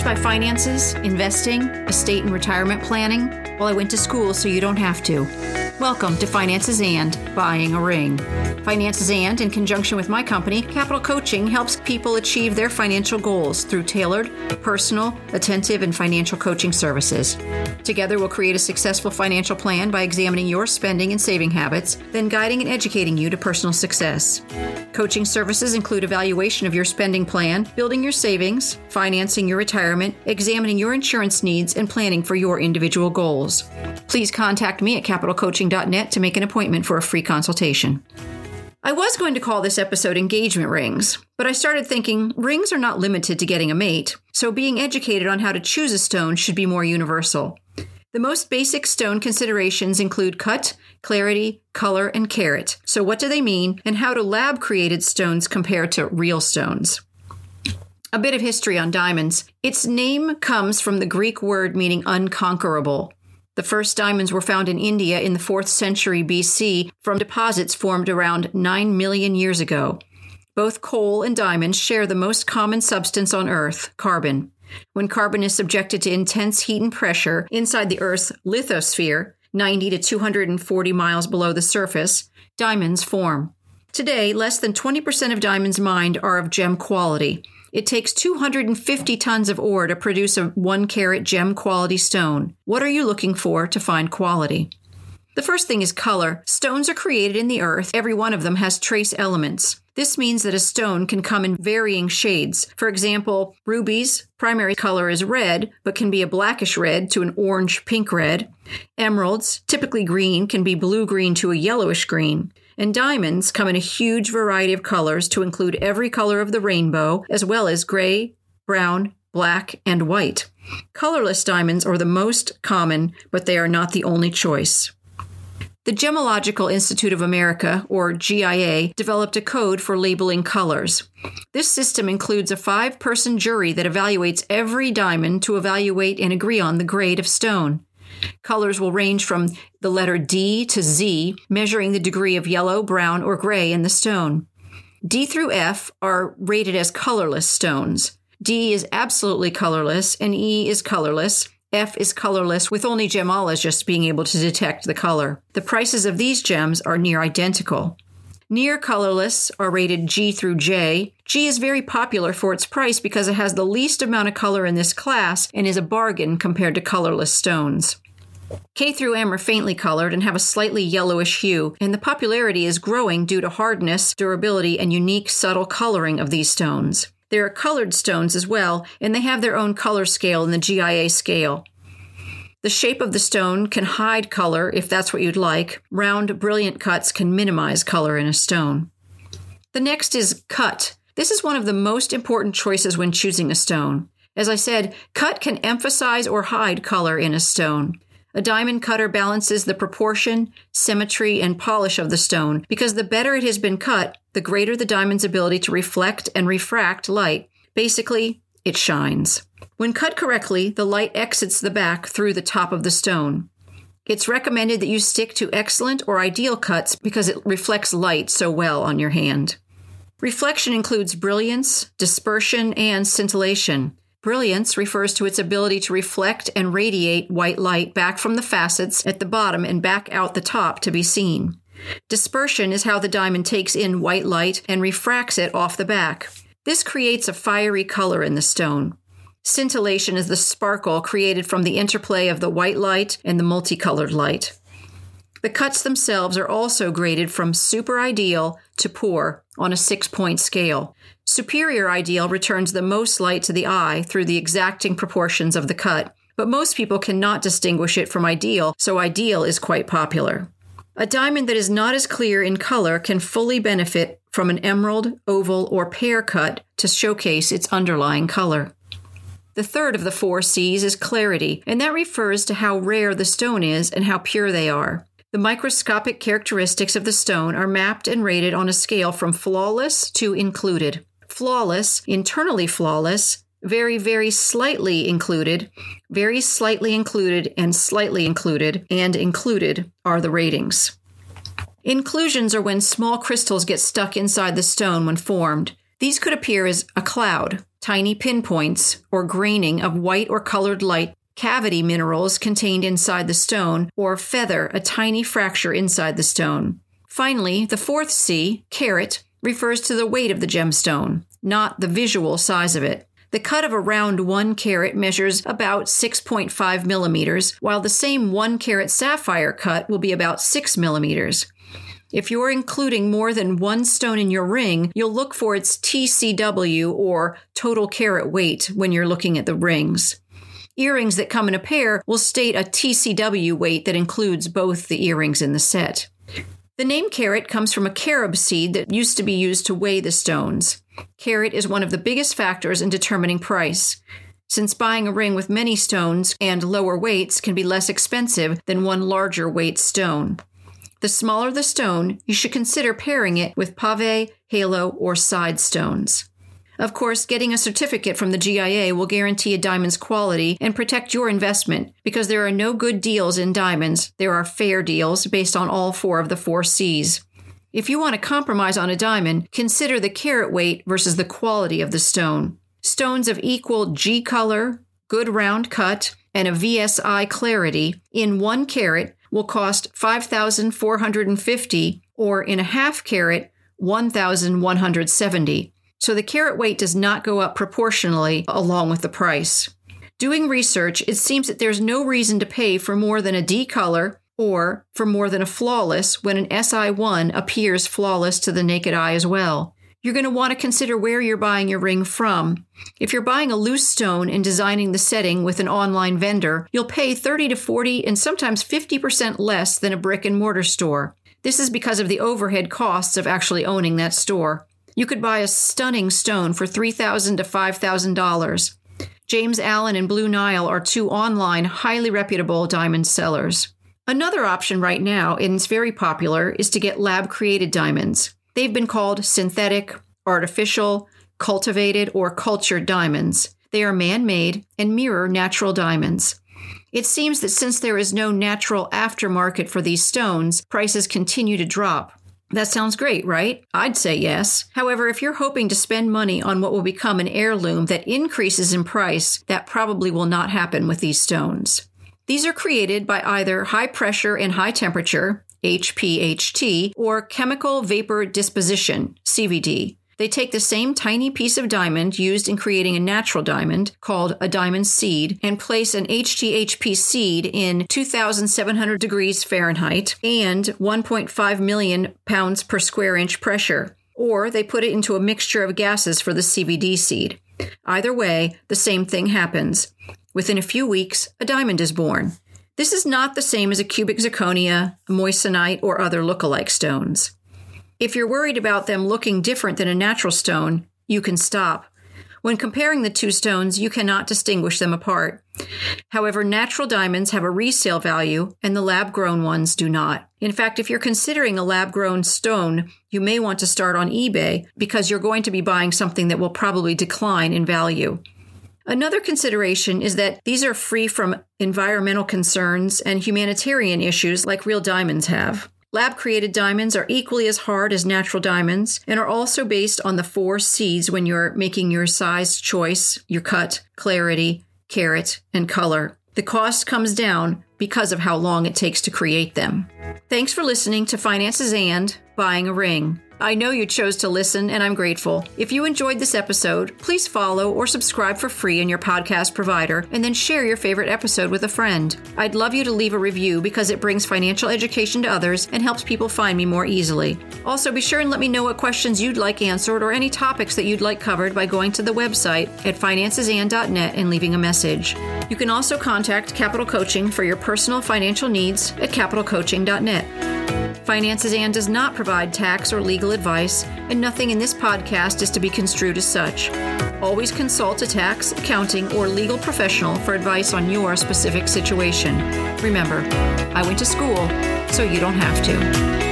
about finances, investing, estate and retirement planning? Well, I went to school so you don't have to. Welcome to Finances and Buying a Ring. Finances and, in conjunction with my company, Capital Coaching, helps people achieve their financial goals through tailored, personal, attentive, and financial coaching services. Together, we'll create a successful financial plan by examining your spending and saving habits, then guiding and educating you to personal success. Coaching services include evaluation of your spending plan, building your savings, financing your retirement, examining your insurance needs, and planning for your individual goals. Please contact me at capitalcoaching.net to make an appointment for a free consultation. I was going to call this episode Engagement Rings, but I started thinking rings are not limited to getting a mate, so being educated on how to choose a stone should be more universal. The most basic stone considerations include cut, clarity, color, and carat. So, what do they mean, and how do lab created stones compare to real stones? A bit of history on diamonds. Its name comes from the Greek word meaning unconquerable. The first diamonds were found in India in the 4th century BC from deposits formed around 9 million years ago. Both coal and diamonds share the most common substance on Earth, carbon. When carbon is subjected to intense heat and pressure inside the Earth's lithosphere, 90 to 240 miles below the surface, diamonds form. Today, less than 20% of diamonds mined are of gem quality. It takes 250 tons of ore to produce a 1 carat gem quality stone. What are you looking for to find quality? The first thing is color. Stones are created in the earth. Every one of them has trace elements. This means that a stone can come in varying shades. For example, rubies, primary color is red, but can be a blackish red to an orange pink red. Emeralds, typically green, can be blue green to a yellowish green. And diamonds come in a huge variety of colors to include every color of the rainbow, as well as gray, brown, black, and white. Colorless diamonds are the most common, but they are not the only choice. The Gemological Institute of America, or GIA, developed a code for labeling colors. This system includes a five person jury that evaluates every diamond to evaluate and agree on the grade of stone. Colors will range from the letter D to Z, measuring the degree of yellow, brown, or gray in the stone. D through F are rated as colorless stones. D is absolutely colorless, and E is colorless, F is colorless, with only gemologists being able to detect the color. The prices of these gems are near identical. Near colorless are rated G through J. G is very popular for its price because it has the least amount of color in this class and is a bargain compared to colorless stones. K through M are faintly colored and have a slightly yellowish hue, and the popularity is growing due to hardness, durability, and unique subtle coloring of these stones. There are colored stones as well, and they have their own color scale in the GIA scale. The shape of the stone can hide color if that's what you'd like. Round, brilliant cuts can minimize color in a stone. The next is cut. This is one of the most important choices when choosing a stone. As I said, cut can emphasize or hide color in a stone. A diamond cutter balances the proportion, symmetry, and polish of the stone because the better it has been cut, the greater the diamond's ability to reflect and refract light. Basically, it shines. When cut correctly, the light exits the back through the top of the stone. It's recommended that you stick to excellent or ideal cuts because it reflects light so well on your hand. Reflection includes brilliance, dispersion, and scintillation. Brilliance refers to its ability to reflect and radiate white light back from the facets at the bottom and back out the top to be seen. Dispersion is how the diamond takes in white light and refracts it off the back. This creates a fiery color in the stone. Scintillation is the sparkle created from the interplay of the white light and the multicolored light. The cuts themselves are also graded from super ideal to poor on a six point scale. Superior ideal returns the most light to the eye through the exacting proportions of the cut, but most people cannot distinguish it from ideal, so ideal is quite popular. A diamond that is not as clear in color can fully benefit from an emerald, oval, or pear cut to showcase its underlying color. The third of the four C's is clarity, and that refers to how rare the stone is and how pure they are. The microscopic characteristics of the stone are mapped and rated on a scale from flawless to included. Flawless, internally flawless, very, very slightly included, very slightly included, and slightly included, and included are the ratings. Inclusions are when small crystals get stuck inside the stone when formed. These could appear as a cloud, tiny pinpoints, or graining of white or colored light cavity minerals contained inside the stone, or feather, a tiny fracture inside the stone. Finally, the fourth C, carat, refers to the weight of the gemstone, not the visual size of it. The cut of a round 1 carat measures about 6.5 millimeters, while the same 1 carat sapphire cut will be about 6 millimeters. If you're including more than one stone in your ring, you'll look for its TCW or total carat weight when you're looking at the rings. Earrings that come in a pair will state a TCW weight that includes both the earrings in the set. The name carat comes from a carob seed that used to be used to weigh the stones. Carat is one of the biggest factors in determining price, since buying a ring with many stones and lower weights can be less expensive than one larger weight stone. The smaller the stone, you should consider pairing it with pave, halo, or side stones. Of course, getting a certificate from the GIA will guarantee a diamond's quality and protect your investment because there are no good deals in diamonds. There are fair deals based on all four of the four C's. If you want to compromise on a diamond, consider the carat weight versus the quality of the stone. Stones of equal G color, good round cut, and a VSI clarity in one carat will cost 5450 or in a half carat 1170 so the carat weight does not go up proportionally along with the price. Doing research, it seems that there's no reason to pay for more than a D color or for more than a flawless when an SI1 appears flawless to the naked eye as well. You're going to want to consider where you're buying your ring from. If you're buying a loose stone and designing the setting with an online vendor, you'll pay 30 to 40 and sometimes 50% less than a brick and mortar store. This is because of the overhead costs of actually owning that store. You could buy a stunning stone for 3,000 to $5,000. James Allen and Blue Nile are two online, highly reputable diamond sellers. Another option right now, and it's very popular, is to get lab created diamonds. They've been called synthetic, artificial, cultivated, or cultured diamonds. They are man made and mirror natural diamonds. It seems that since there is no natural aftermarket for these stones, prices continue to drop. That sounds great, right? I'd say yes. However, if you're hoping to spend money on what will become an heirloom that increases in price, that probably will not happen with these stones. These are created by either high pressure and high temperature, HPHT, or chemical vapor disposition, CVD. They take the same tiny piece of diamond used in creating a natural diamond, called a diamond seed, and place an HTHP seed in 2,700 degrees Fahrenheit and 1.5 million pounds per square inch pressure. Or they put it into a mixture of gases for the CVD seed. Either way, the same thing happens. Within a few weeks, a diamond is born. This is not the same as a cubic zirconia, moissanite, or other look-alike stones. If you're worried about them looking different than a natural stone, you can stop. When comparing the two stones, you cannot distinguish them apart. However, natural diamonds have a resale value and the lab grown ones do not. In fact, if you're considering a lab grown stone, you may want to start on eBay because you're going to be buying something that will probably decline in value. Another consideration is that these are free from environmental concerns and humanitarian issues like real diamonds have. Lab created diamonds are equally as hard as natural diamonds and are also based on the four C's when you're making your size choice, your cut, clarity, carat, and color. The cost comes down because of how long it takes to create them. Thanks for listening to Finances and Buying a Ring. I know you chose to listen, and I'm grateful. If you enjoyed this episode, please follow or subscribe for free in your podcast provider, and then share your favorite episode with a friend. I'd love you to leave a review because it brings financial education to others and helps people find me more easily. Also, be sure and let me know what questions you'd like answered or any topics that you'd like covered by going to the website at financesand.net and leaving a message. You can also contact Capital Coaching for your personal financial needs at capitalcoaching.net. Finances and does not provide tax or legal advice, and nothing in this podcast is to be construed as such. Always consult a tax, accounting, or legal professional for advice on your specific situation. Remember, I went to school, so you don't have to.